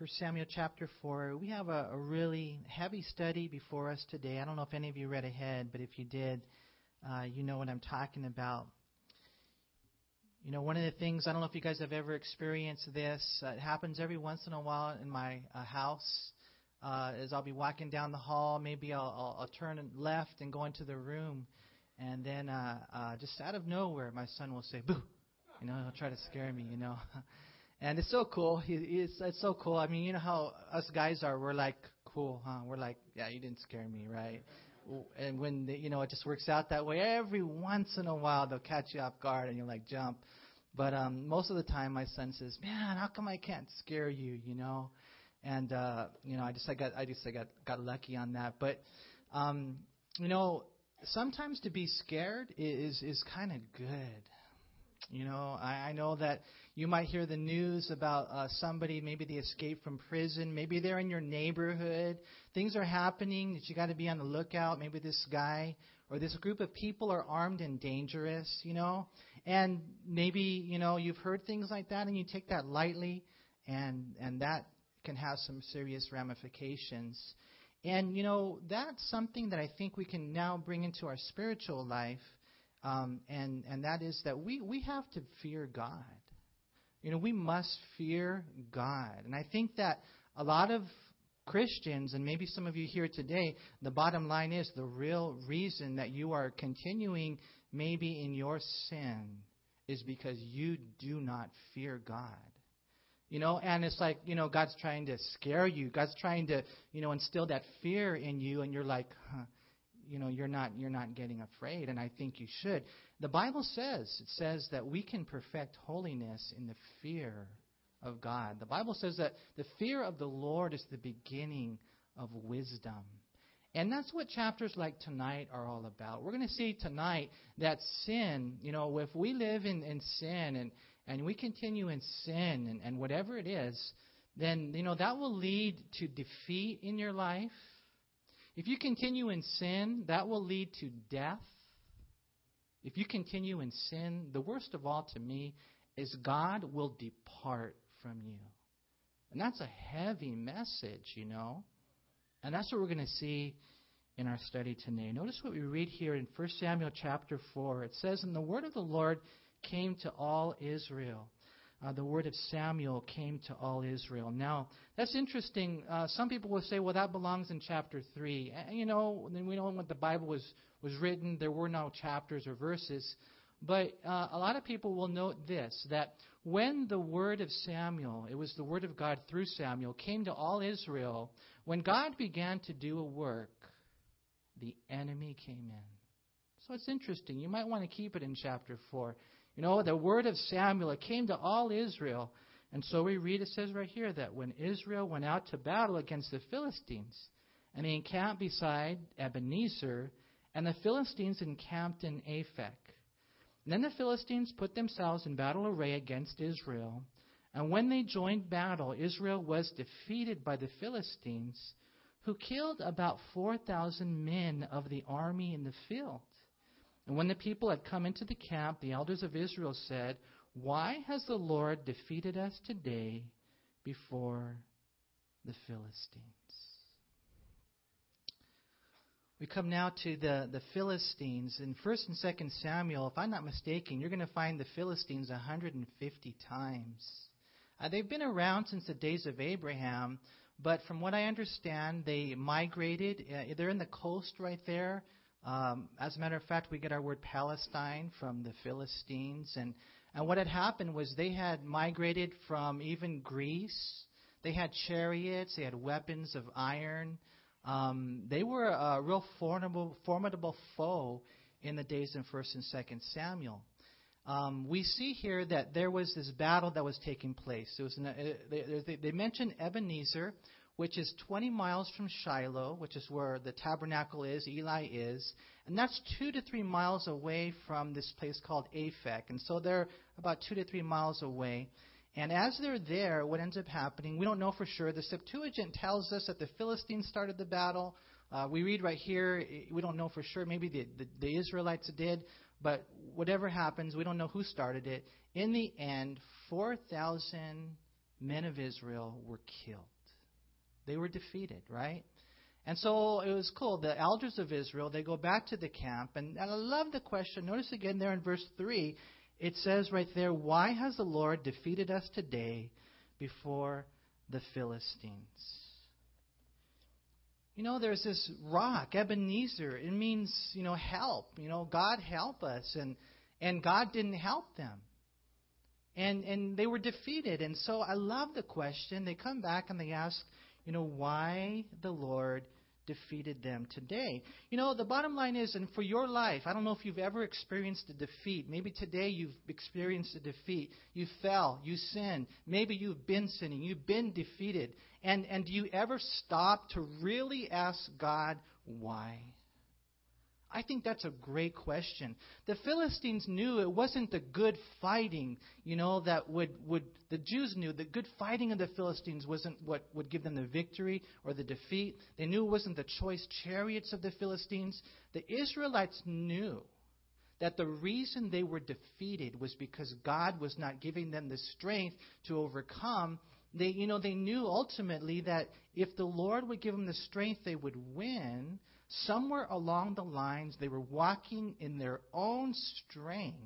For Samuel chapter 4, we have a, a, really heavy study before us today. I don't know if any of you read ahead, but if you did, uh, you know what I'm talking about. You know, one of the things, I don't know if you guys have ever experienced this, uh, it happens every once in a while in my uh, house. Uh, as I'll be walking down the hall, maybe I'll, I'll, I'll turn left and go into the room, and then uh, uh, just out of nowhere, my son will say, "Boo!" You know, he'll try to scare me. You know, and it's so cool. He, it's it's so cool. I mean, you know how us guys are. We're like cool, huh? We're like, yeah, you didn't scare me, right? and when the, you know it just works out that way, every once in a while they'll catch you off guard and you'll like jump. But um, most of the time, my son says, "Man, how come I can't scare you?" You know, and uh, you know, I just I got I just I got got lucky on that. But um, you know, sometimes to be scared is is kind of good. You know, I, I know that you might hear the news about uh, somebody, maybe they escaped from prison, maybe they're in your neighborhood. Things are happening that you got to be on the lookout. Maybe this guy or this group of people are armed and dangerous, you know. And maybe, you know, you've heard things like that and you take that lightly and and that can have some serious ramifications. And you know, that's something that I think we can now bring into our spiritual life um, and and that is that we we have to fear God. You know, we must fear God, and I think that a lot of Christians, and maybe some of you here today, the bottom line is the real reason that you are continuing maybe in your sin is because you do not fear God. You know, and it's like, you know, God's trying to scare you. God's trying to, you know, instill that fear in you, and you're like, huh, you know you're not you're not getting afraid and I think you should. The Bible says it says that we can perfect holiness in the fear of God. The Bible says that the fear of the Lord is the beginning of wisdom. And that's what chapters like tonight are all about. We're going to see tonight that sin, you know, if we live in, in sin and, and we continue in sin and, and whatever it is, then, you know, that will lead to defeat in your life if you continue in sin, that will lead to death. If you continue in sin, the worst of all to me is God will depart from you. And that's a heavy message, you know. And that's what we're going to see in our study today. Notice what we read here in 1 Samuel chapter 4. It says, And the word of the Lord came to all Israel uh, the word of Samuel came to all Israel. Now, that's interesting. Uh, some people will say, well, that belongs in chapter 3. And, you know, we know when the Bible was, was written, there were no chapters or verses. But uh, a lot of people will note this that when the word of Samuel, it was the word of God through Samuel, came to all Israel, when God began to do a work, the enemy came in. So it's interesting. You might want to keep it in chapter 4. You know, the word of Samuel, it came to all Israel. And so we read, it says right here that when Israel went out to battle against the Philistines, and he encamped beside Ebenezer, and the Philistines encamped in Aphek. And then the Philistines put themselves in battle array against Israel. And when they joined battle, Israel was defeated by the Philistines, who killed about 4,000 men of the army in the field. And when the people had come into the camp, the elders of Israel said, Why has the Lord defeated us today before the Philistines? We come now to the, the Philistines. In 1st and 2nd Samuel, if I'm not mistaken, you're going to find the Philistines 150 times. Uh, they've been around since the days of Abraham, but from what I understand, they migrated. Uh, they're in the coast right there. Um, as a matter of fact, we get our word Palestine from the Philistines. And, and what had happened was they had migrated from even Greece. They had chariots, they had weapons of iron. Um, they were a real formidable, formidable foe in the days in 1st and 2nd Samuel. Um, we see here that there was this battle that was taking place. It was an, uh, they, they mention Ebenezer, which is 20 miles from Shiloh, which is where the tabernacle is, Eli is, and that's two to three miles away from this place called Aphek. And so they're about two to three miles away. And as they're there, what ends up happening, we don't know for sure. The Septuagint tells us that the Philistines started the battle. Uh, we read right here, we don't know for sure. Maybe the, the, the Israelites did, but whatever happens, we don't know who started it. In the end, 4,000 men of Israel were killed. They were defeated, right? And so it was cool. The elders of Israel, they go back to the camp. And, and I love the question. Notice again there in verse 3, it says right there, Why has the Lord defeated us today before the Philistines? You know, there's this rock, Ebenezer. It means, you know, help. You know, God help us. And, and God didn't help them. And, and they were defeated. And so I love the question. They come back and they ask, you know, why the Lord defeated them today. You know, the bottom line is, and for your life, I don't know if you've ever experienced a defeat. Maybe today you've experienced a defeat. You fell, you sinned. Maybe you've been sinning, you've been defeated. And, and do you ever stop to really ask God why? I think that's a great question. The Philistines knew it wasn't the good fighting, you know, that would, would the Jews knew the good fighting of the Philistines wasn't what would give them the victory or the defeat. They knew it wasn't the choice chariots of the Philistines. The Israelites knew that the reason they were defeated was because God was not giving them the strength to overcome. They, you know, they knew ultimately that if the Lord would give them the strength, they would win somewhere along the lines they were walking in their own strength,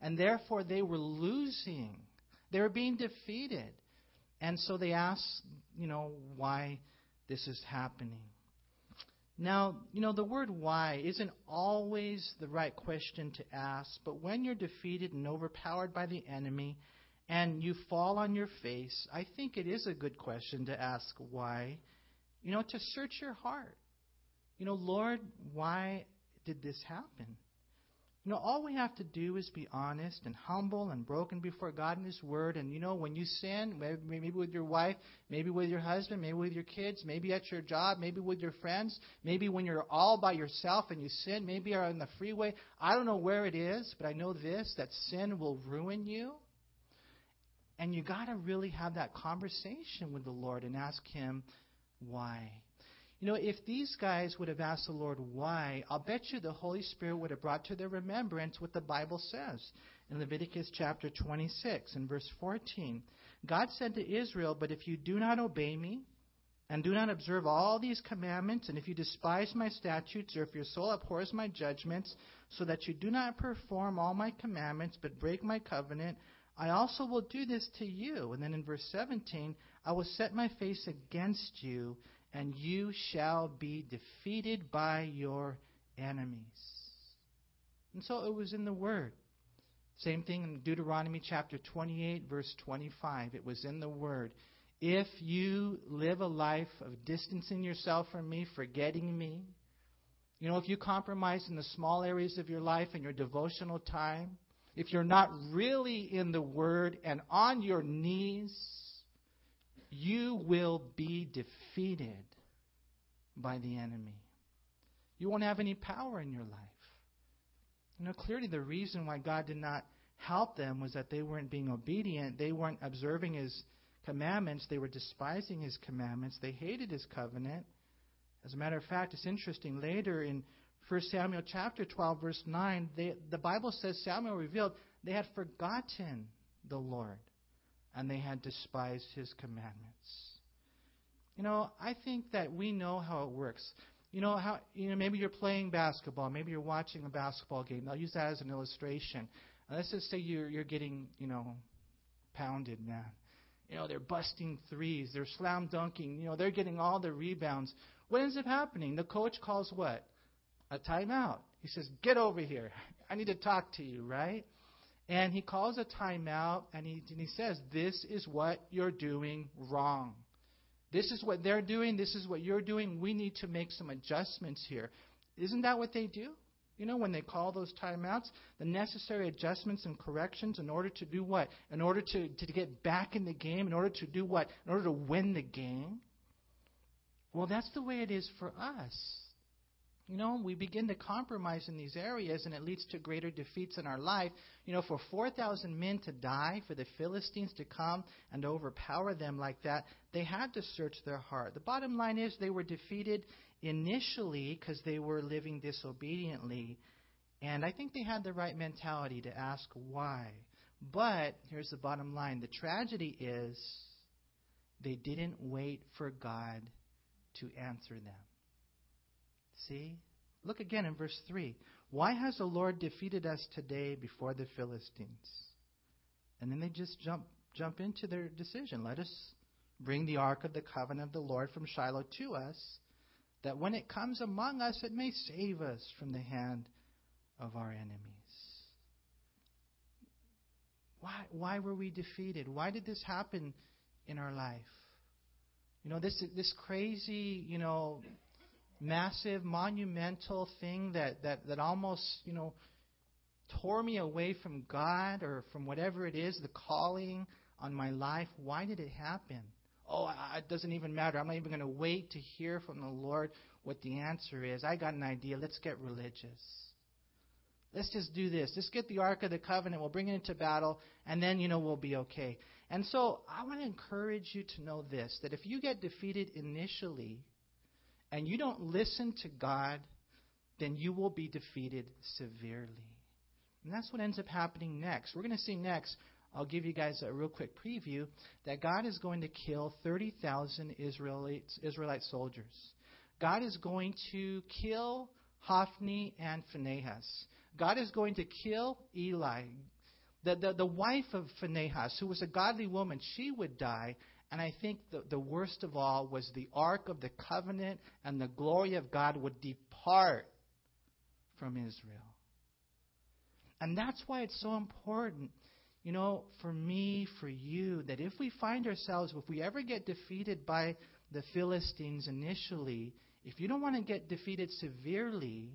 and therefore they were losing. They were being defeated. And so they asked, you know, why this is happening. Now, you know, the word why isn't always the right question to ask, but when you're defeated and overpowered by the enemy and you fall on your face, I think it is a good question to ask why. You know, to search your heart. You know, Lord, why did this happen? You know, all we have to do is be honest and humble and broken before God and His Word. And, you know, when you sin, maybe with your wife, maybe with your husband, maybe with your kids, maybe at your job, maybe with your friends, maybe when you're all by yourself and you sin, maybe you're on the freeway. I don't know where it is, but I know this that sin will ruin you. And you got to really have that conversation with the Lord and ask Him why. You know, if these guys would have asked the Lord why, I'll bet you the Holy Spirit would have brought to their remembrance what the Bible says in Leviticus chapter 26 and verse 14. God said to Israel, But if you do not obey me, and do not observe all these commandments, and if you despise my statutes, or if your soul abhors my judgments, so that you do not perform all my commandments, but break my covenant, I also will do this to you. And then in verse 17, I will set my face against you and you shall be defeated by your enemies. And so it was in the Word. Same thing in Deuteronomy chapter 28, verse 25. It was in the Word. If you live a life of distancing yourself from me, forgetting me, you know, if you compromise in the small areas of your life and your devotional time, if you're not really in the Word and on your knees, you will be defeated by the enemy. You won't have any power in your life. You know, clearly the reason why God did not help them was that they weren't being obedient. They weren't observing His commandments. They were despising His commandments. They hated His covenant. As a matter of fact, it's interesting. Later in 1 Samuel chapter 12, verse 9, they, the Bible says Samuel revealed they had forgotten the Lord and they had despised his commandments. You know, I think that we know how it works. You know how you know maybe you're playing basketball, maybe you're watching a basketball game. I'll use that as an illustration. Uh, let's just say you're you're getting you know pounded, man. You know they're busting threes, they're slam dunking. You know they're getting all the rebounds. What ends up happening? The coach calls what? A timeout. He says, "Get over here. I need to talk to you." Right? And he calls a timeout and he, and he says, This is what you're doing wrong. This is what they're doing. This is what you're doing. We need to make some adjustments here. Isn't that what they do? You know, when they call those timeouts, the necessary adjustments and corrections in order to do what? In order to, to get back in the game, in order to do what? In order to win the game. Well, that's the way it is for us. You know, we begin to compromise in these areas and it leads to greater defeats in our life. You know, for 4,000 men to die, for the Philistines to come and overpower them like that, they had to search their heart. The bottom line is they were defeated initially because they were living disobediently. And I think they had the right mentality to ask why. But here's the bottom line the tragedy is they didn't wait for God to answer them. See? Look again in verse 3. Why has the Lord defeated us today before the Philistines? And then they just jump jump into their decision. Let us bring the ark of the covenant of the Lord from Shiloh to us, that when it comes among us, it may save us from the hand of our enemies. Why, why were we defeated? Why did this happen in our life? You know, this, this crazy, you know, massive, monumental thing that, that, that almost, you know, tore me away from God or from whatever it is, the calling on my life. Why did it happen? Oh, it doesn't even matter. I'm not even going to wait to hear from the Lord what the answer is. I got an idea. Let's get religious. Let's just do this. Let's get the Ark of the Covenant. We'll bring it into battle, and then, you know, we'll be okay. And so I want to encourage you to know this that if you get defeated initially and you don't listen to God, then you will be defeated severely. And that's what ends up happening next. We're going to see next, I'll give you guys a real quick preview, that God is going to kill 30,000 Israelites, Israelite soldiers. God is going to kill Hophni and Phinehas. God is going to kill Eli. The, the, the wife of Phinehas, who was a godly woman, she would die. And I think the, the worst of all was the ark of the covenant and the glory of God would depart from Israel. And that's why it's so important, you know, for me, for you, that if we find ourselves, if we ever get defeated by the Philistines initially, if you don't want to get defeated severely,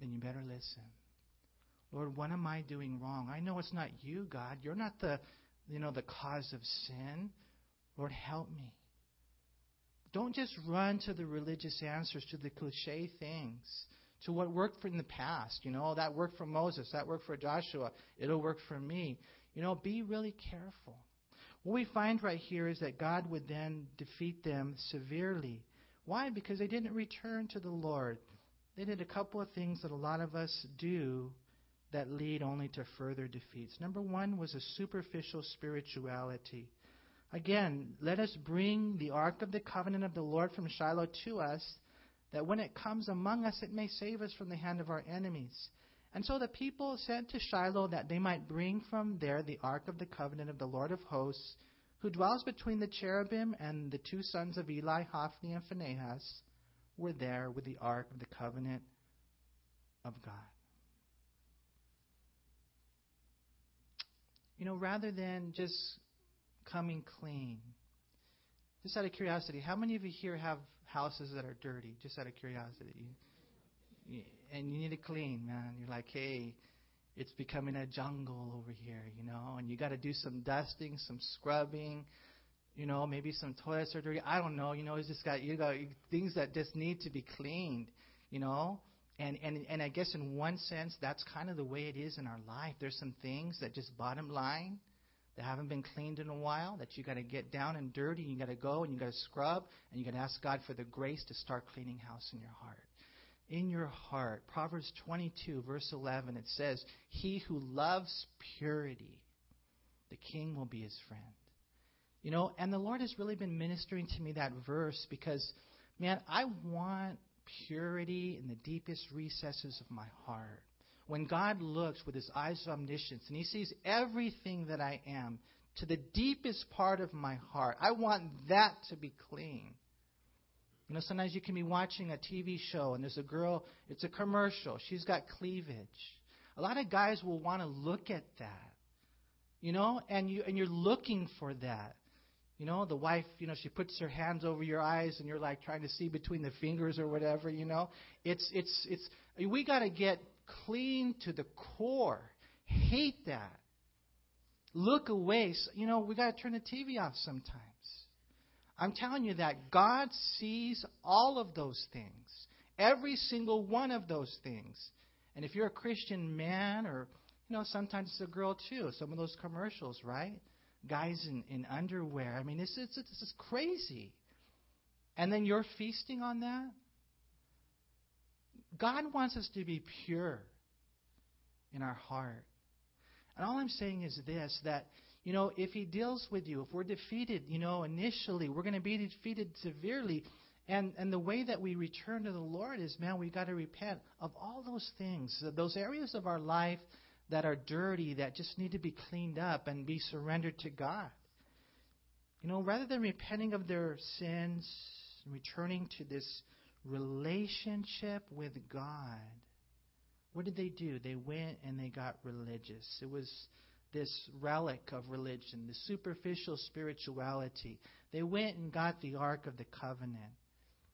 then you better listen. Lord, what am I doing wrong? I know it's not you, God. You're not the, you know, the cause of sin. Lord, help me. Don't just run to the religious answers, to the cliche things, to what worked in the past. You know, oh, that worked for Moses, that worked for Joshua. It'll work for me. You know, be really careful. What we find right here is that God would then defeat them severely. Why? Because they didn't return to the Lord. They did a couple of things that a lot of us do that lead only to further defeats. Number one was a superficial spirituality. Again, let us bring the ark of the covenant of the Lord from Shiloh to us, that when it comes among us, it may save us from the hand of our enemies. And so the people sent to Shiloh that they might bring from there the ark of the covenant of the Lord of hosts, who dwells between the cherubim and the two sons of Eli, Hophni and Phinehas were there with the Ark of the Covenant of God. You know, rather than just coming clean, just out of curiosity, how many of you here have houses that are dirty? Just out of curiosity. And you need to clean, man. You're like, hey, it's becoming a jungle over here, you know, and you got to do some dusting, some scrubbing, you know, maybe some toilets are dirty. I don't know. You know, it's just got you got things that just need to be cleaned. You know, and and and I guess in one sense that's kind of the way it is in our life. There's some things that just bottom line that haven't been cleaned in a while that you got to get down and dirty. And you got to go and you got to scrub and you got to ask God for the grace to start cleaning house in your heart. In your heart, Proverbs 22 verse 11, it says, "He who loves purity, the king will be his friend." You know, and the Lord has really been ministering to me that verse because, man, I want purity in the deepest recesses of my heart. When God looks with his eyes of omniscience and he sees everything that I am to the deepest part of my heart, I want that to be clean. You know, sometimes you can be watching a TV show and there's a girl, it's a commercial, she's got cleavage. A lot of guys will want to look at that. You know, and you and you're looking for that. You know, the wife, you know, she puts her hands over your eyes and you're like trying to see between the fingers or whatever, you know. It's it's it's we got to get clean to the core. Hate that. Look away. You know, we got to turn the TV off sometimes. I'm telling you that God sees all of those things. Every single one of those things. And if you're a Christian man or you know, sometimes it's a girl too. Some of those commercials, right? guys in, in underwear. I mean, it's, it's, it's, it's crazy. And then you're feasting on that? God wants us to be pure in our heart. And all I'm saying is this that, You know, if He deals with you, if we're defeated, you know, initially, we're going to be defeated severely. And, and the way that we return to the Lord is, man, we've got to repent of all those things, those areas of our life that are dirty, that just need to be cleaned up and be surrendered to God. You know, rather than repenting of their sins returning to this relationship with God, what did they do? They went and they got religious. It was this relic of religion, the superficial spirituality. They went and got the Ark of the Covenant.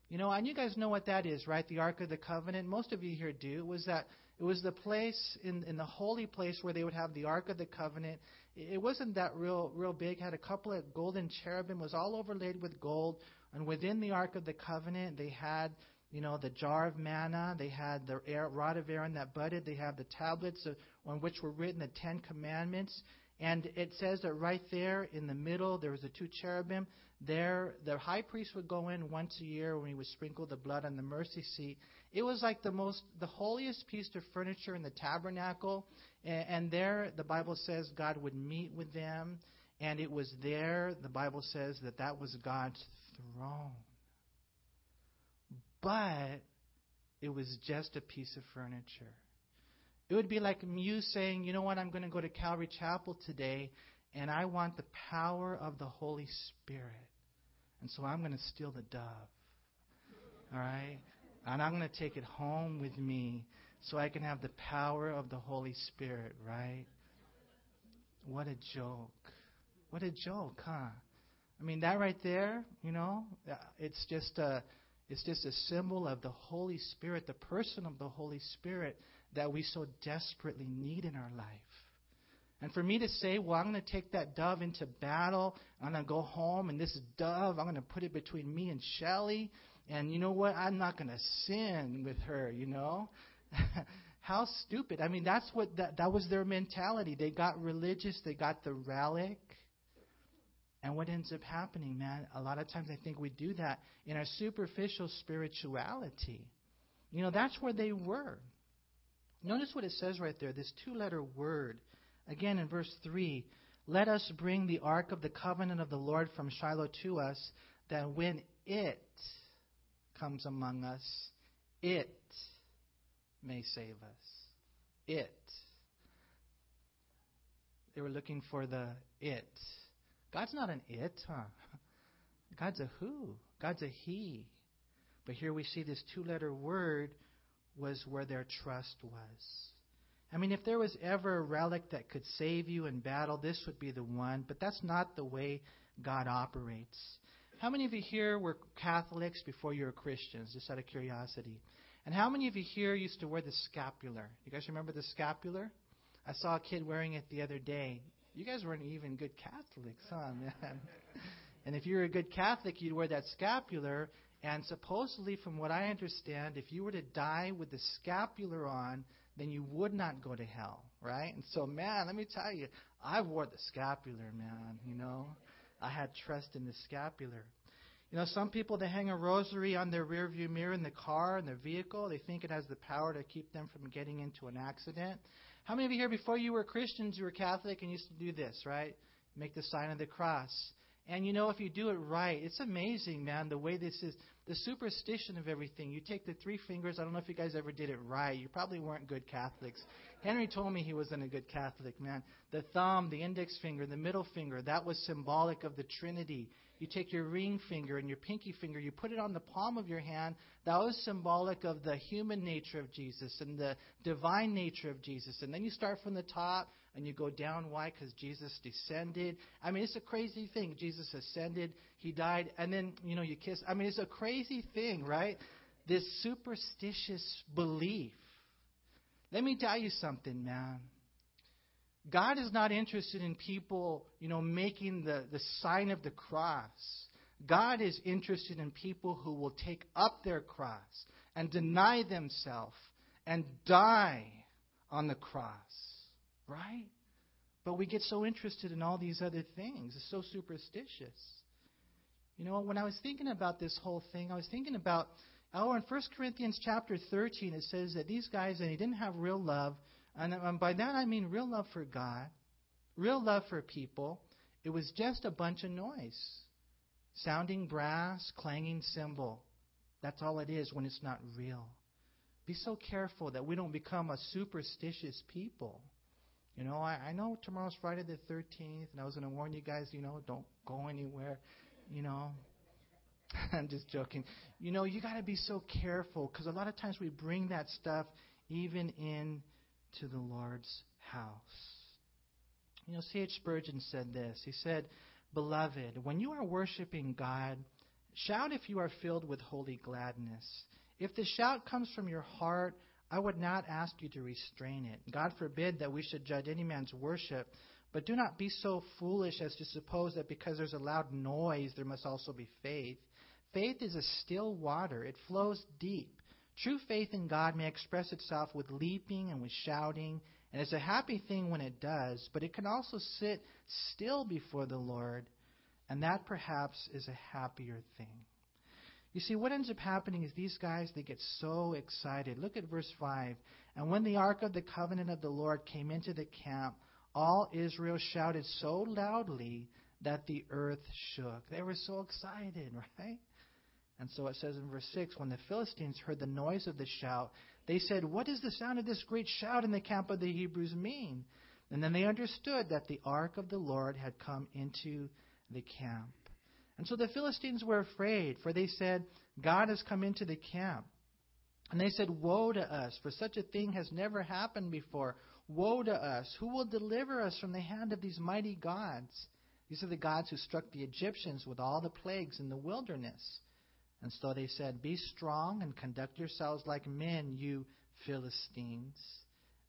You know, and you guys know what that is, right? The Ark of the Covenant. Most of you here do. It was that it was the place in in the holy place where they would have the Ark of the Covenant. It wasn't that real real big. Had a couple of golden cherubim. Was all overlaid with gold. And within the Ark of the Covenant, they had you know, the jar of manna. They had the rod of Aaron that budded. They have the tablets uh, on which were written the Ten Commandments. And it says that right there in the middle, there was the two cherubim. There, the high priest would go in once a year when he would sprinkle the blood on the mercy seat. It was like the most, the holiest piece of furniture in the tabernacle. And, and there, the Bible says God would meet with them. And it was there, the Bible says that that was God's throne. But it was just a piece of furniture. It would be like you saying, you know what, I'm going to go to Calvary Chapel today, and I want the power of the Holy Spirit. And so I'm going to steal the dove. All right? And I'm going to take it home with me so I can have the power of the Holy Spirit, right? What a joke. What a joke, huh? I mean, that right there, you know, uh, it's just a it's just a symbol of the Holy Spirit, the person of the Holy Spirit that we so desperately need in our life. And for me to say, well, I'm going to take that dove into battle. I'm going to go home, and this dove, I'm going to put it between me and Shelly. And you know what? I'm not going to sin with her, you know? How stupid. I mean, that's what that, that was their mentality. They got religious, they got the relic. And what ends up happening, man, a lot of times I think we do that in our superficial spirituality. You know, that's where they were. Notice what it says right there, this two letter word. Again in verse 3 Let us bring the ark of the covenant of the Lord from Shiloh to us, that when it comes among us, it may save us. It. They were looking for the it. God's not an it, huh? God's a who. God's a he. But here we see this two letter word was where their trust was. I mean, if there was ever a relic that could save you in battle, this would be the one, but that's not the way God operates. How many of you here were Catholics before you were Christians, just out of curiosity? And how many of you here used to wear the scapular? You guys remember the scapular? I saw a kid wearing it the other day. You guys weren't even good Catholics, huh, man? and if you were a good Catholic, you'd wear that scapular. And supposedly, from what I understand, if you were to die with the scapular on, then you would not go to hell, right? And so, man, let me tell you, I wore the scapular, man, you know. I had trust in the scapular. You know, some people they hang a rosary on their rearview mirror in the car in their vehicle. They think it has the power to keep them from getting into an accident. How many of you here, before you were Christians, you were Catholic and used to do this, right? Make the sign of the cross. And you know, if you do it right, it's amazing, man, the way this is, the superstition of everything. You take the three fingers. I don't know if you guys ever did it right. You probably weren't good Catholics. Henry told me he wasn't a good Catholic, man. The thumb, the index finger, the middle finger, that was symbolic of the Trinity. You take your ring finger and your pinky finger, you put it on the palm of your hand. That was symbolic of the human nature of Jesus and the divine nature of Jesus. And then you start from the top and you go down. Why? Because Jesus descended. I mean, it's a crazy thing. Jesus ascended, he died, and then, you know, you kiss. I mean, it's a crazy thing, right? This superstitious belief. Let me tell you something, man. God is not interested in people, you know, making the, the sign of the cross. God is interested in people who will take up their cross and deny themselves and die on the cross. Right? But we get so interested in all these other things. It's so superstitious. You know, when I was thinking about this whole thing, I was thinking about, oh, in 1 Corinthians chapter 13, it says that these guys, and they didn't have real love and by that I mean real love for God, real love for people, it was just a bunch of noise. Sounding brass, clanging cymbal. That's all it is when it's not real. Be so careful that we don't become a superstitious people. You know, I, I know tomorrow's Friday the 13th, and I was going to warn you guys, you know, don't go anywhere. You know, I'm just joking. You know, you got to be so careful because a lot of times we bring that stuff even in to the Lord's house. You know, C.H. Spurgeon said this. He said, Beloved, when you are worshiping God, shout if you are filled with holy gladness. If the shout comes from your heart, I would not ask you to restrain it. God forbid that we should judge any man's worship, but do not be so foolish as to suppose that because there's a loud noise, there must also be faith. Faith is a still water, it flows deep. True faith in God may express itself with leaping and with shouting, and it's a happy thing when it does, but it can also sit still before the Lord, and that perhaps is a happier thing. You see, what ends up happening is these guys, they get so excited. Look at verse 5. And when the ark of the covenant of the Lord came into the camp, all Israel shouted so loudly that the earth shook. They were so excited, right? And so it says in verse 6 when the Philistines heard the noise of the shout, they said, What does the sound of this great shout in the camp of the Hebrews mean? And then they understood that the ark of the Lord had come into the camp. And so the Philistines were afraid, for they said, God has come into the camp. And they said, Woe to us, for such a thing has never happened before. Woe to us! Who will deliver us from the hand of these mighty gods? These are the gods who struck the Egyptians with all the plagues in the wilderness. And so they said, Be strong and conduct yourselves like men, you Philistines,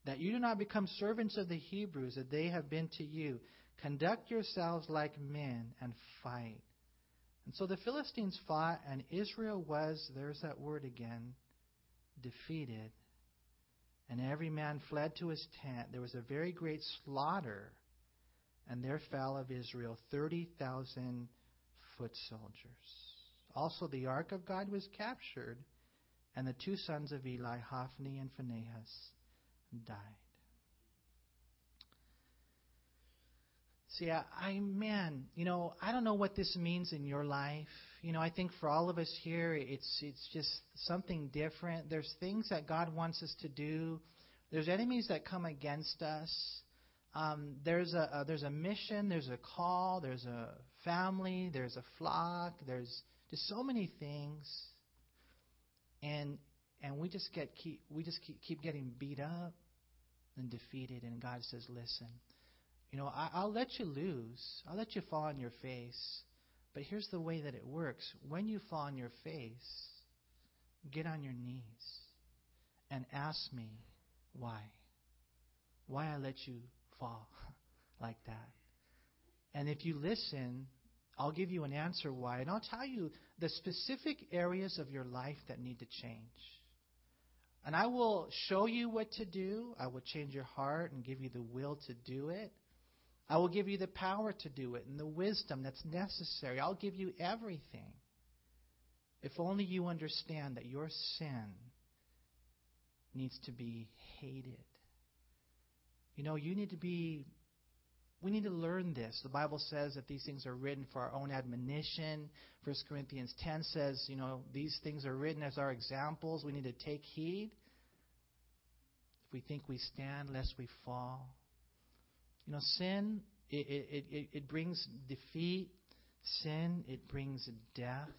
that you do not become servants of the Hebrews, that they have been to you. Conduct yourselves like men and fight. And so the Philistines fought, and Israel was, there's that word again, defeated. And every man fled to his tent. There was a very great slaughter, and there fell of Israel 30,000 foot soldiers. Also, the ark of God was captured, and the two sons of Eli, Hophni and Phinehas, died. See, I, I, man, you know, I don't know what this means in your life. You know, I think for all of us here, it's it's just something different. There's things that God wants us to do. There's enemies that come against us. Um, there's a, a there's a mission. There's a call. There's a family. There's a flock. There's just so many things, and and we just get keep we just keep, keep getting beat up and defeated. And God says, "Listen, you know, I, I'll let you lose. I'll let you fall on your face. But here's the way that it works: when you fall on your face, get on your knees and ask me why. Why I let you fall like that. And if you listen, I'll give you an answer why, and I'll tell you the specific areas of your life that need to change. And I will show you what to do. I will change your heart and give you the will to do it. I will give you the power to do it and the wisdom that's necessary. I'll give you everything. If only you understand that your sin needs to be hated. You know, you need to be we need to learn this. The Bible says that these things are written for our own admonition. 1 Corinthians 10 says, you know, these things are written as our examples. We need to take heed. If we think we stand, lest we fall. You know, sin, it, it, it, it brings defeat. Sin, it brings death.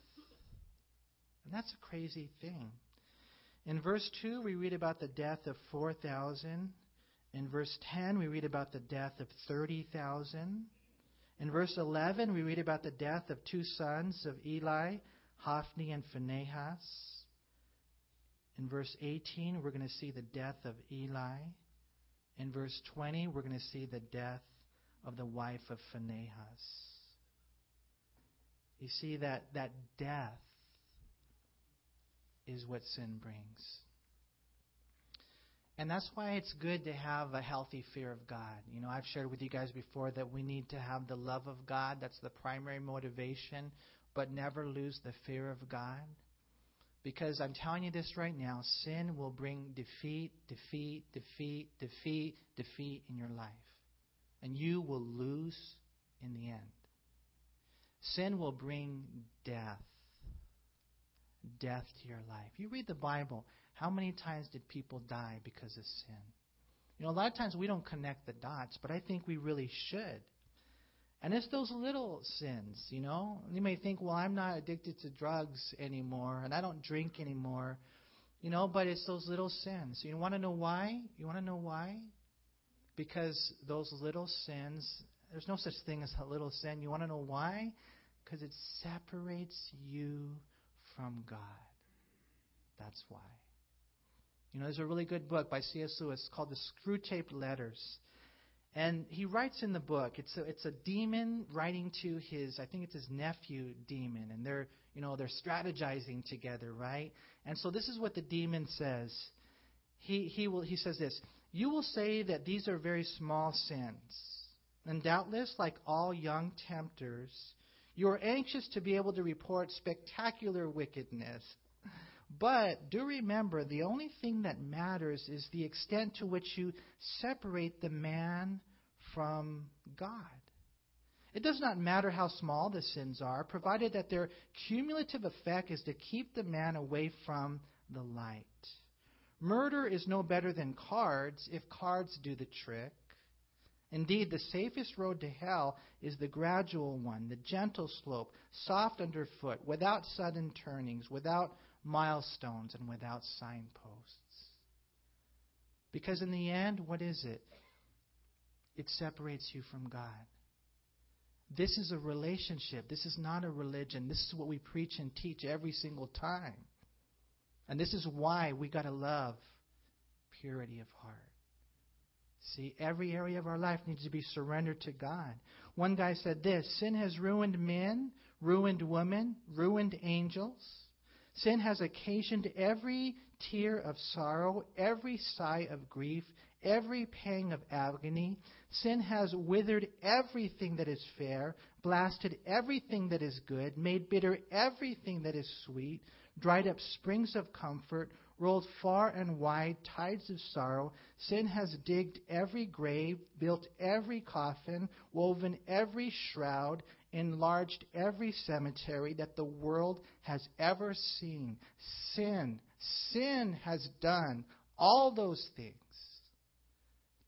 And that's a crazy thing. In verse 2, we read about the death of 4,000 in verse 10, we read about the death of 30,000. In verse 11, we read about the death of two sons of Eli, Hophni and Phinehas. In verse 18, we're going to see the death of Eli. In verse 20, we're going to see the death of the wife of Phinehas. You see that that death is what sin brings. And that's why it's good to have a healthy fear of God. You know, I've shared with you guys before that we need to have the love of God. That's the primary motivation, but never lose the fear of God. Because I'm telling you this right now sin will bring defeat, defeat, defeat, defeat, defeat in your life. and you will lose in the end. Sin will bring death. Death to your life. You read the Bible, how many times did people die because of sin? You know, a lot of times we don't connect the dots, but I think we really should. And it's those little sins, you know. You may think, well, I'm not addicted to drugs anymore, and I don't drink anymore, you know, but it's those little sins. You want to know why? You want to know why? Because those little sins, there's no such thing as a little sin. You want to know why? Because it separates you from God. That's why. You know, there's a really good book by C.S. Lewis called The Screw Screwtape Letters. And he writes in the book, it's a, it's a demon writing to his, I think it's his nephew demon, and they're, you know, they're strategizing together, right? And so this is what the demon says. He, he, will, he says this You will say that these are very small sins. And doubtless, like all young tempters, you are anxious to be able to report spectacular wickedness. But do remember, the only thing that matters is the extent to which you separate the man from God. It does not matter how small the sins are, provided that their cumulative effect is to keep the man away from the light. Murder is no better than cards if cards do the trick. Indeed, the safest road to hell is the gradual one, the gentle slope, soft underfoot, without sudden turnings, without milestones, and without signposts. Because in the end, what is it? It separates you from God. This is a relationship. This is not a religion. This is what we preach and teach every single time. And this is why we got to love purity of heart. See, every area of our life needs to be surrendered to God. One guy said this Sin has ruined men, ruined women, ruined angels. Sin has occasioned every tear of sorrow, every sigh of grief, every pang of agony. Sin has withered everything that is fair, blasted everything that is good, made bitter everything that is sweet, dried up springs of comfort, rolled far and wide tides of sorrow. Sin has digged every grave, built every coffin, woven every shroud, enlarged every cemetery that the world has ever seen. Sin, sin has done all those things.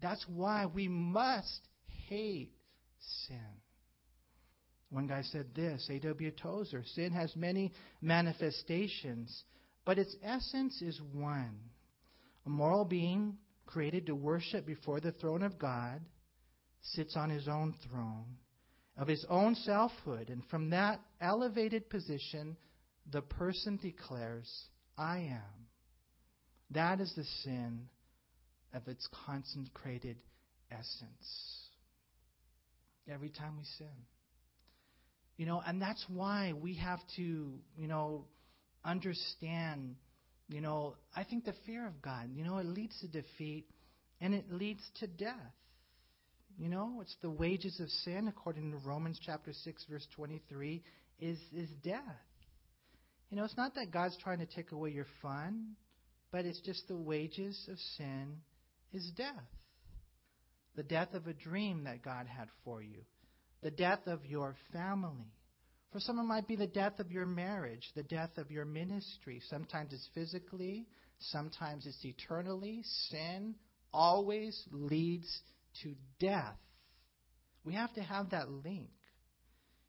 That's why we must hate sin. One guy said this, A.W. Tozer, sin has many manifestations, but its essence is one. A moral being created to worship before the throne of God sits on his own throne of his own selfhood. And from that elevated position, the person declares, I am. That is the sin of its consecrated essence. Every time we sin. You know, and that's why we have to, you know, understand, you know, I think the fear of God, you know, it leads to defeat and it leads to death. You know, it's the wages of sin, according to Romans chapter 6, verse 23, is, is death. You know, it's not that God's trying to take away your fun, but it's just the wages of sin is death. The death of a dream that God had for you, the death of your family. For some, it might be the death of your marriage, the death of your ministry. Sometimes it's physically, sometimes it's eternally. Sin always leads to death. We have to have that link.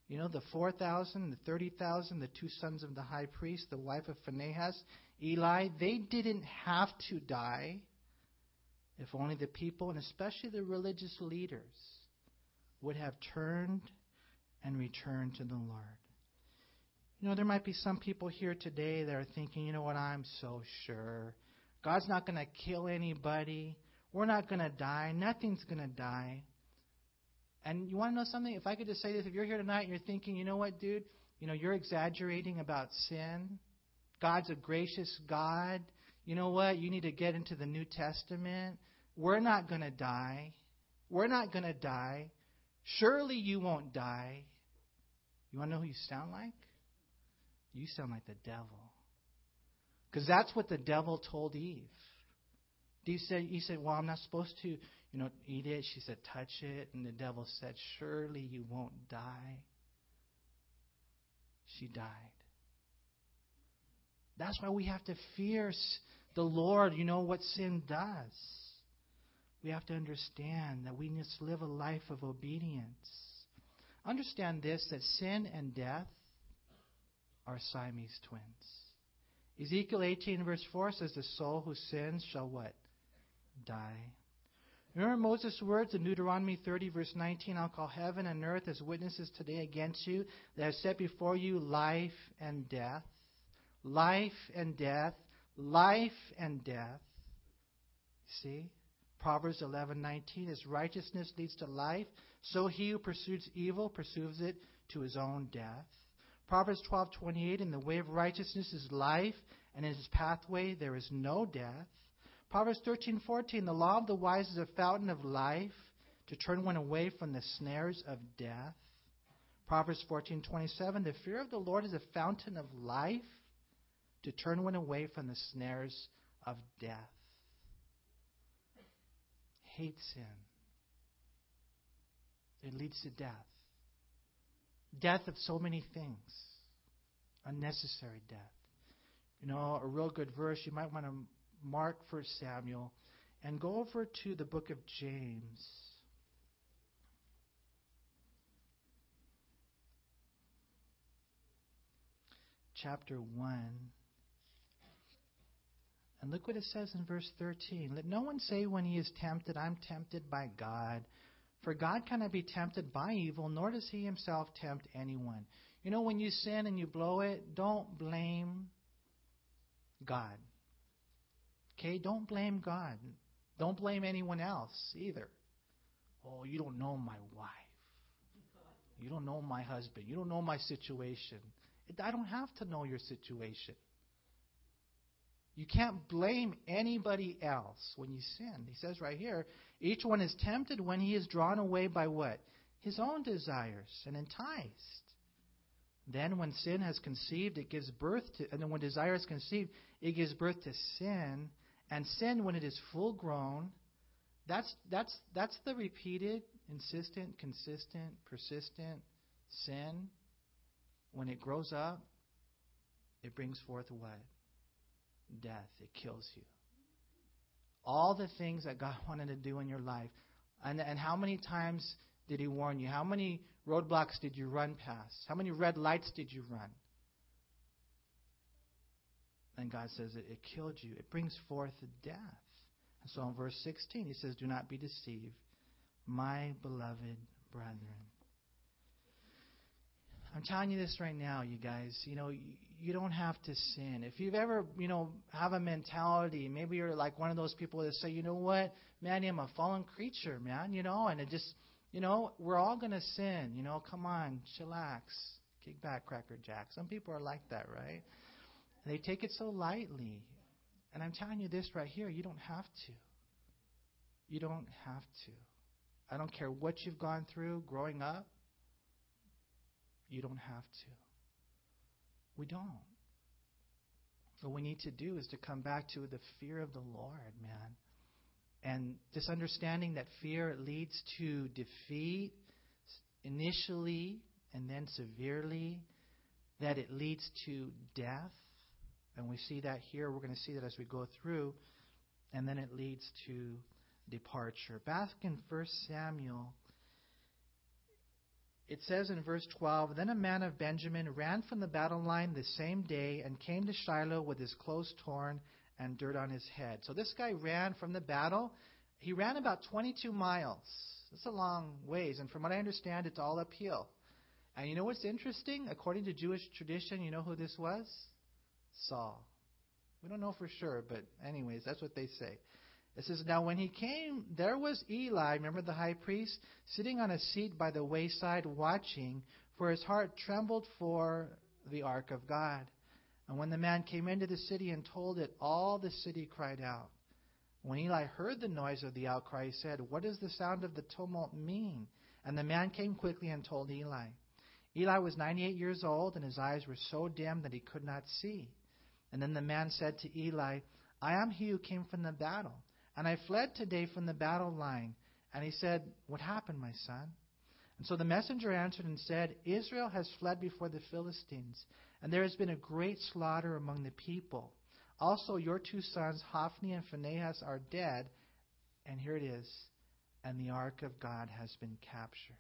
You know, the 4,000, the 30,000, the two sons of the high priest, the wife of Phinehas, Eli, they didn't have to die if only the people, and especially the religious leaders, would have turned and return to the Lord. You know, there might be some people here today that are thinking, you know what, I'm so sure. God's not going to kill anybody. We're not going to die. Nothing's going to die. And you want to know something? If I could just say this, if you're here tonight and you're thinking, you know what, dude, you know, you're exaggerating about sin. God's a gracious God. You know what? You need to get into the New Testament. We're not going to die. We're not going to die. Surely you won't die. You want to know who you sound like? You sound like the devil. Because that's what the devil told Eve. He said, he said, well, I'm not supposed to, you know, eat it. She said, touch it. And the devil said, surely you won't die. She died. That's why we have to fear the Lord. You know what sin does. We have to understand that we must live a life of obedience. Understand this that sin and death are Siamese twins. Ezekiel 18, verse 4 says, The soul who sins shall what? Die. Remember Moses' words in Deuteronomy 30, verse 19 I'll call heaven and earth as witnesses today against you that have set before you life and death. Life and death. Life and death. See? Proverbs 11:19 as righteousness leads to life, so he who pursues evil pursues it to his own death. Proverbs 12:28 in the way of righteousness is life, and in his pathway there is no death. Proverbs 13:14 the law of the wise is a fountain of life to turn one away from the snares of death. Proverbs 14:27 the fear of the Lord is a fountain of life to turn one away from the snares of death. Hate sin. It leads to death. Death of so many things. Unnecessary death. You know, a real good verse, you might want to mark for Samuel and go over to the book of James. Chapter 1. And look what it says in verse 13. Let no one say when he is tempted, I'm tempted by God. For God cannot be tempted by evil, nor does he himself tempt anyone. You know, when you sin and you blow it, don't blame God. Okay? Don't blame God. Don't blame anyone else either. Oh, you don't know my wife. You don't know my husband. You don't know my situation. I don't have to know your situation. You can't blame anybody else when you sin. He says right here, each one is tempted when he is drawn away by what? His own desires and enticed. Then when sin has conceived, it gives birth to, and then when desire is conceived, it gives birth to sin. And sin, when it is full grown, that's, that's, that's the repeated, insistent, consistent, persistent sin. When it grows up, it brings forth what? Death. It kills you. All the things that God wanted to do in your life. And, and how many times did He warn you? How many roadblocks did you run past? How many red lights did you run? And God says it, it killed you. It brings forth death. And so in verse 16, he says, Do not be deceived, my beloved brethren. I'm telling you this right now, you guys. You know, you don't have to sin. If you've ever, you know, have a mentality, maybe you're like one of those people that say, you know what, man, I'm a fallen creature, man, you know, and it just, you know, we're all going to sin. You know, come on, chillax, kick back, Cracker Jack. Some people are like that, right? They take it so lightly. And I'm telling you this right here you don't have to. You don't have to. I don't care what you've gone through growing up. You don't have to. We don't. What we need to do is to come back to the fear of the Lord, man. And this understanding that fear leads to defeat initially and then severely, that it leads to death. And we see that here. We're going to see that as we go through. And then it leads to departure. Back in 1 Samuel, it says in verse 12 Then a man of Benjamin ran from the battle line the same day and came to Shiloh with his clothes torn and dirt on his head. So this guy ran from the battle. He ran about 22 miles. That's a long ways. And from what I understand, it's all uphill. And you know what's interesting? According to Jewish tradition, you know who this was? Saul. We don't know for sure, but anyways, that's what they say. It says, Now when he came, there was Eli, remember the high priest, sitting on a seat by the wayside watching, for his heart trembled for the ark of God. And when the man came into the city and told it, all the city cried out. When Eli heard the noise of the outcry, he said, What does the sound of the tumult mean? And the man came quickly and told Eli. Eli was 98 years old, and his eyes were so dim that he could not see. And then the man said to Eli, I am he who came from the battle. And I fled today from the battle line. And he said, What happened, my son? And so the messenger answered and said, Israel has fled before the Philistines, and there has been a great slaughter among the people. Also, your two sons, Hophni and Phinehas, are dead. And here it is. And the ark of God has been captured.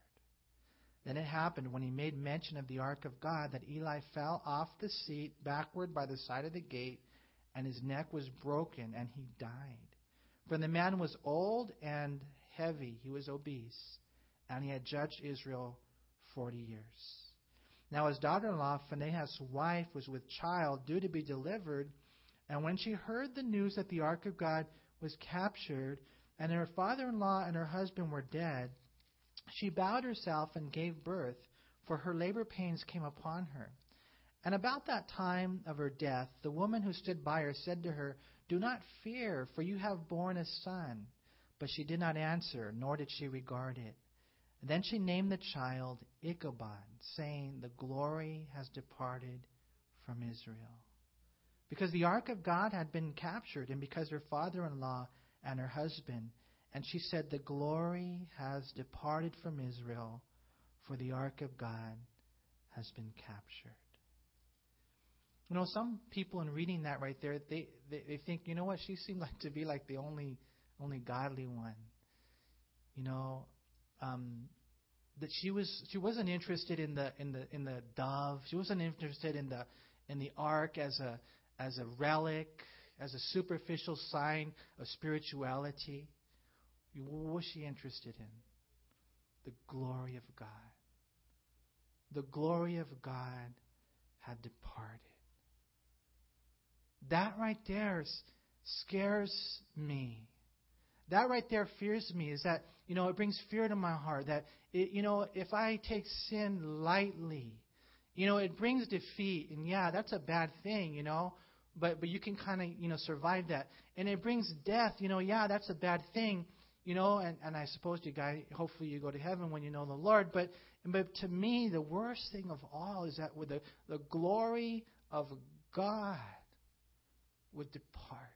Then it happened when he made mention of the ark of God that Eli fell off the seat backward by the side of the gate, and his neck was broken, and he died. For the man was old and heavy, he was obese, and he had judged Israel forty years. Now his daughter in law, Phinehas' wife, was with child, due to be delivered, and when she heard the news that the ark of God was captured, and her father in law and her husband were dead, she bowed herself and gave birth, for her labor pains came upon her. And about that time of her death, the woman who stood by her said to her, Do not fear, for you have borne a son. But she did not answer, nor did she regard it. And then she named the child Ichabod, saying, The glory has departed from Israel. Because the ark of God had been captured, and because her father in law and her husband and she said, The glory has departed from Israel, for the ark of God has been captured. You know, some people in reading that right there, they, they, they think, you know what, she seemed like to be like the only only godly one. You know, um, that she was she wasn't interested in the in the in the dove. She wasn't interested in the in the ark as a as a relic, as a superficial sign of spirituality. What was she interested in? The glory of God. The glory of God had departed. That right there scares me. That right there fears me is that, you know, it brings fear to my heart that, it, you know, if I take sin lightly, you know, it brings defeat. And yeah, that's a bad thing, you know, but, but you can kind of, you know, survive that. And it brings death, you know, yeah, that's a bad thing you know, and, and I suppose you guys, hopefully you go to heaven when you know the Lord. But, but to me, the worst thing of all is that with the, the glory of God would depart.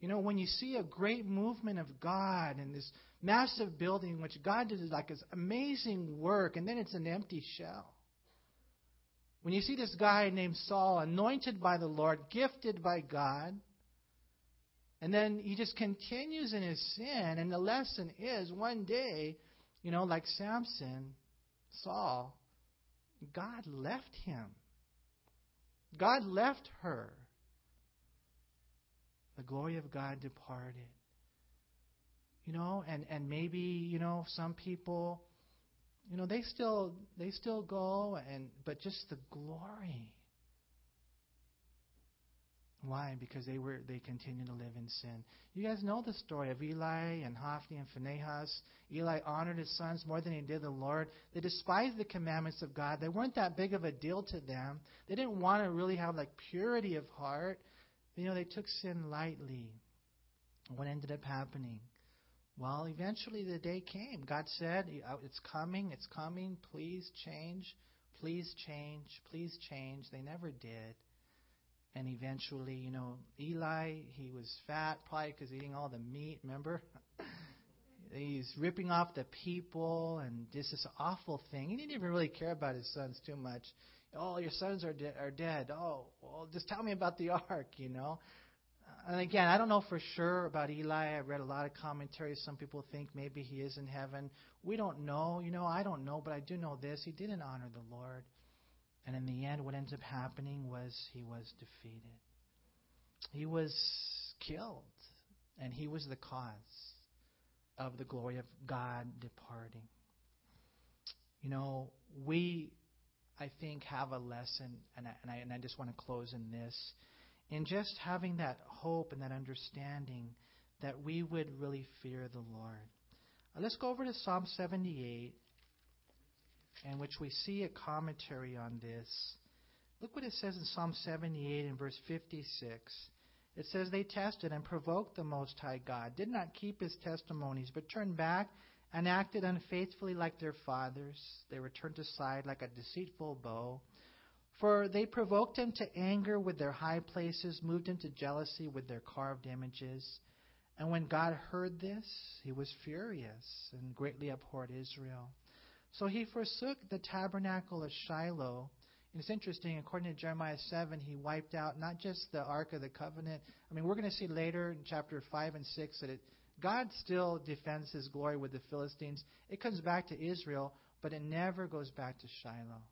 You know, when you see a great movement of God and this massive building, which God does like this amazing work, and then it's an empty shell. When you see this guy named Saul, anointed by the Lord, gifted by God, and then he just continues in his sin. And the lesson is one day, you know, like Samson, Saul, God left him. God left her. The glory of God departed. You know, and, and maybe, you know, some people, you know, they still they still go and but just the glory why? Because they were they continued to live in sin. You guys know the story of Eli and Hophni and Phinehas. Eli honored his sons more than he did the Lord. They despised the commandments of God. They weren't that big of a deal to them. They didn't want to really have like purity of heart. You know, they took sin lightly. What ended up happening? Well, eventually the day came. God said, uh, It's coming, it's coming. Please change. Please change. Please change. They never did. And eventually, you know, Eli, he was fat, probably because eating all the meat, remember? He's ripping off the people and just this awful thing. He didn't even really care about his sons too much. Oh, your sons are, de- are dead. Oh, well, just tell me about the ark, you know. And again, I don't know for sure about Eli. I read a lot of commentaries. Some people think maybe he is in heaven. We don't know. You know, I don't know, but I do know this. He didn't honor the Lord. And in the end, what ends up happening was he was defeated. He was killed, and he was the cause of the glory of God departing. You know, we, I think, have a lesson, and I, and I, and I just want to close in this, in just having that hope and that understanding that we would really fear the Lord. Let's go over to Psalm 78 in which we see a commentary on this. Look what it says in Psalm 78 and verse 56. It says, They tested and provoked the Most High God, did not keep his testimonies, but turned back and acted unfaithfully like their fathers. They were turned aside like a deceitful bow. For they provoked him to anger with their high places, moved him to jealousy with their carved images. And when God heard this, he was furious and greatly abhorred Israel. So he forsook the tabernacle of Shiloh. And it's interesting, according to Jeremiah 7, he wiped out not just the Ark of the Covenant. I mean, we're going to see later in chapter 5 and 6 that it, God still defends his glory with the Philistines. It comes back to Israel, but it never goes back to Shiloh.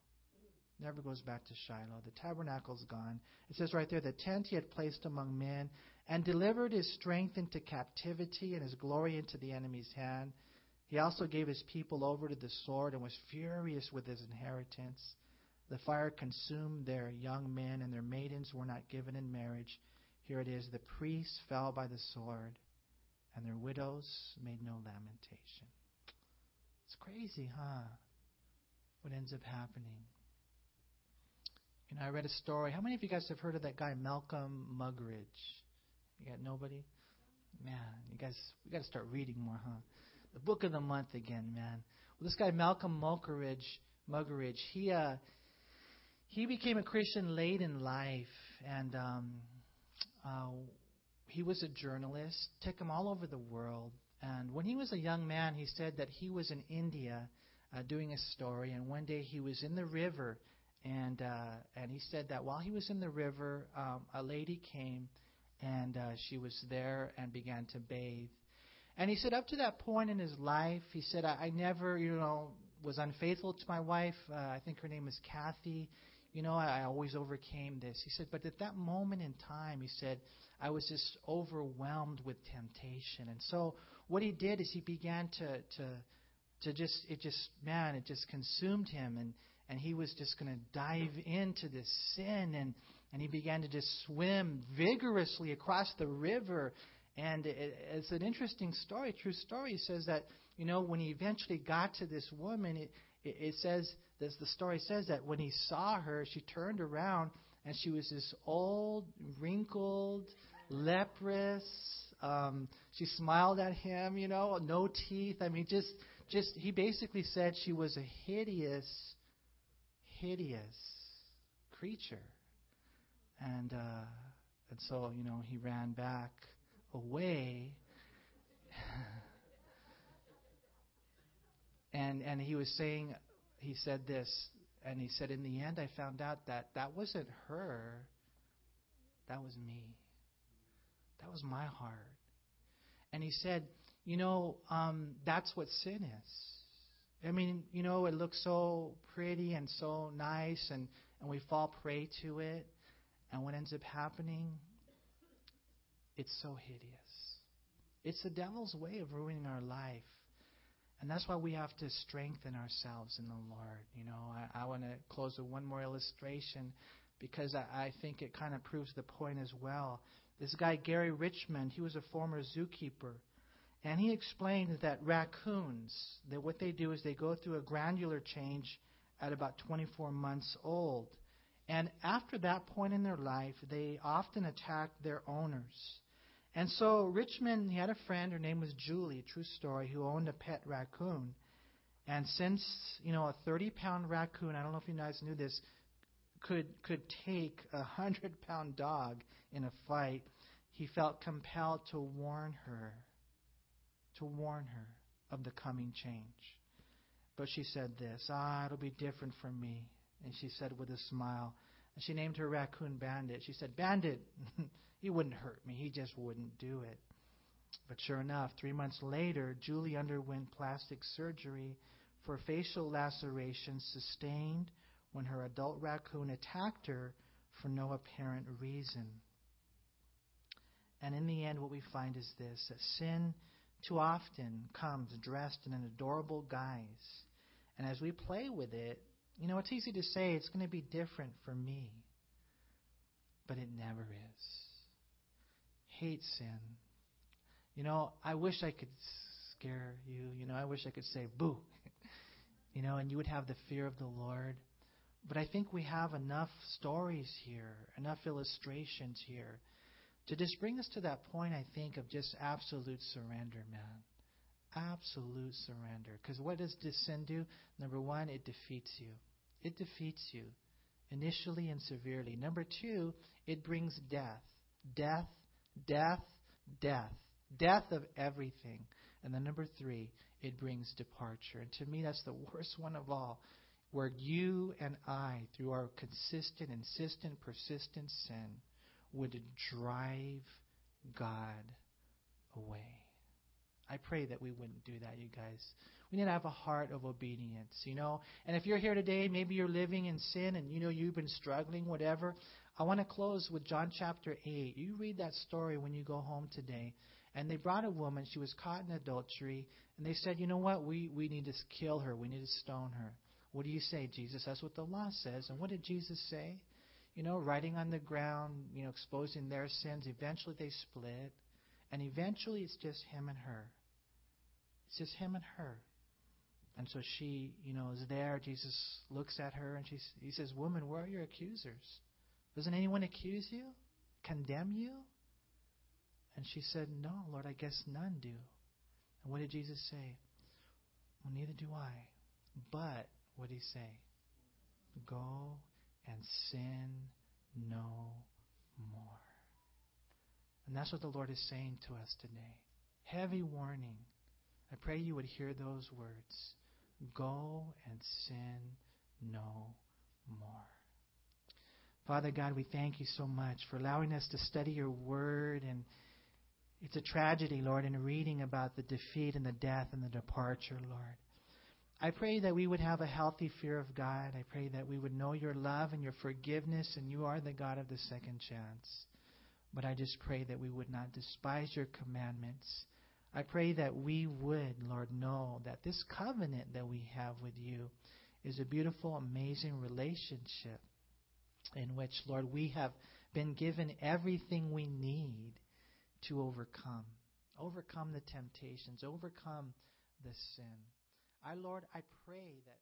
Never goes back to Shiloh. The tabernacle's gone. It says right there, the tent he had placed among men, and delivered his strength into captivity and his glory into the enemy's hand. He also gave his people over to the sword and was furious with his inheritance. The fire consumed their young men, and their maidens were not given in marriage. Here it is the priests fell by the sword, and their widows made no lamentation. It's crazy, huh? What ends up happening. You know, I read a story. How many of you guys have heard of that guy Malcolm Muggeridge? You got nobody? Man, you guys, we got to start reading more, huh? The book of the month again, man. Well, this guy Malcolm Muggeridge, Muggeridge, he uh, he became a Christian late in life, and um, uh, he was a journalist. Took him all over the world. And when he was a young man, he said that he was in India uh, doing a story, and one day he was in the river and uh, and he said that while he was in the river, um, a lady came, and uh, she was there and began to bathe. And he said up to that point in his life, he said I, I never, you know, was unfaithful to my wife. Uh, I think her name is Kathy. You know, I, I always overcame this. He said, but at that moment in time, he said, I was just overwhelmed with temptation. And so what he did is he began to to to just it just man, it just consumed him and and he was just going to dive into this sin and and he began to just swim vigorously across the river and it, it's an interesting story true story he says that you know when he eventually got to this woman it it, it says this the story says that when he saw her she turned around and she was this old wrinkled leprous um she smiled at him you know no teeth i mean just just he basically said she was a hideous hideous creature. And uh, and so you know he ran back away. and and he was saying, he said this, and he said, in the end, I found out that that wasn't her. That was me. That was my heart. And he said, you know, um, that's what sin is. I mean, you know, it looks so pretty and so nice, and, and we fall prey to it. And what ends up happening, it's so hideous. It's the devil's way of ruining our life. And that's why we have to strengthen ourselves in the Lord. You know, I, I want to close with one more illustration because I, I think it kind of proves the point as well. This guy, Gary Richmond, he was a former zookeeper. And he explained that raccoons, that what they do is they go through a glandular change at about 24 months old. And after that point in their life, they often attack their owners. And so Richmond, he had a friend, her name was Julie, true story, who owned a pet raccoon. And since, you know, a 30 pound raccoon, I don't know if you guys knew this, could, could take a 100 pound dog in a fight, he felt compelled to warn her to warn her of the coming change. But she said this, Ah, it'll be different for me. And she said with a smile, and she named her raccoon Bandit. She said, Bandit, he wouldn't hurt me. He just wouldn't do it. But sure enough, three months later, Julie underwent plastic surgery for facial lacerations sustained when her adult raccoon attacked her for no apparent reason. And in the end, what we find is this that sin too often comes dressed in an adorable guise. And as we play with it, you know, it's easy to say it's going to be different for me. But it never is. Hate sin. You know, I wish I could scare you. You know, I wish I could say, boo. you know, and you would have the fear of the Lord. But I think we have enough stories here, enough illustrations here to just bring us to that point, I think, of just absolute surrender, man. Absolute surrender. Because what does sin do? Number one, it defeats you. It defeats you. initially and severely. Number two, it brings death. Death, death, death. Death of everything. And then number three, it brings departure. And to me, that's the worst one of all, where you and I, through our consistent, insistent, persistent sin, would drive God away. I pray that we wouldn't do that, you guys. We need to have a heart of obedience, you know. And if you're here today, maybe you're living in sin and you know you've been struggling, whatever. I want to close with John chapter 8. You read that story when you go home today. And they brought a woman, she was caught in adultery, and they said, You know what? We, we need to kill her, we need to stone her. What do you say, Jesus? That's what the law says. And what did Jesus say? You know, writing on the ground, you know, exposing their sins. Eventually they split. And eventually it's just him and her. It's just him and her. And so she, you know, is there. Jesus looks at her and she, he says, Woman, where are your accusers? Doesn't anyone accuse you? Condemn you? And she said, No, Lord, I guess none do. And what did Jesus say? Well, neither do I. But, what did he say? Go and sin no more. And that's what the Lord is saying to us today. Heavy warning. I pray you would hear those words. Go and sin no more. Father God, we thank you so much for allowing us to study your word. And it's a tragedy, Lord, in reading about the defeat and the death and the departure, Lord. I pray that we would have a healthy fear of God. I pray that we would know your love and your forgiveness, and you are the God of the second chance. But I just pray that we would not despise your commandments. I pray that we would, Lord, know that this covenant that we have with you is a beautiful, amazing relationship in which, Lord, we have been given everything we need to overcome. Overcome the temptations, overcome the sin. I, Lord, I pray that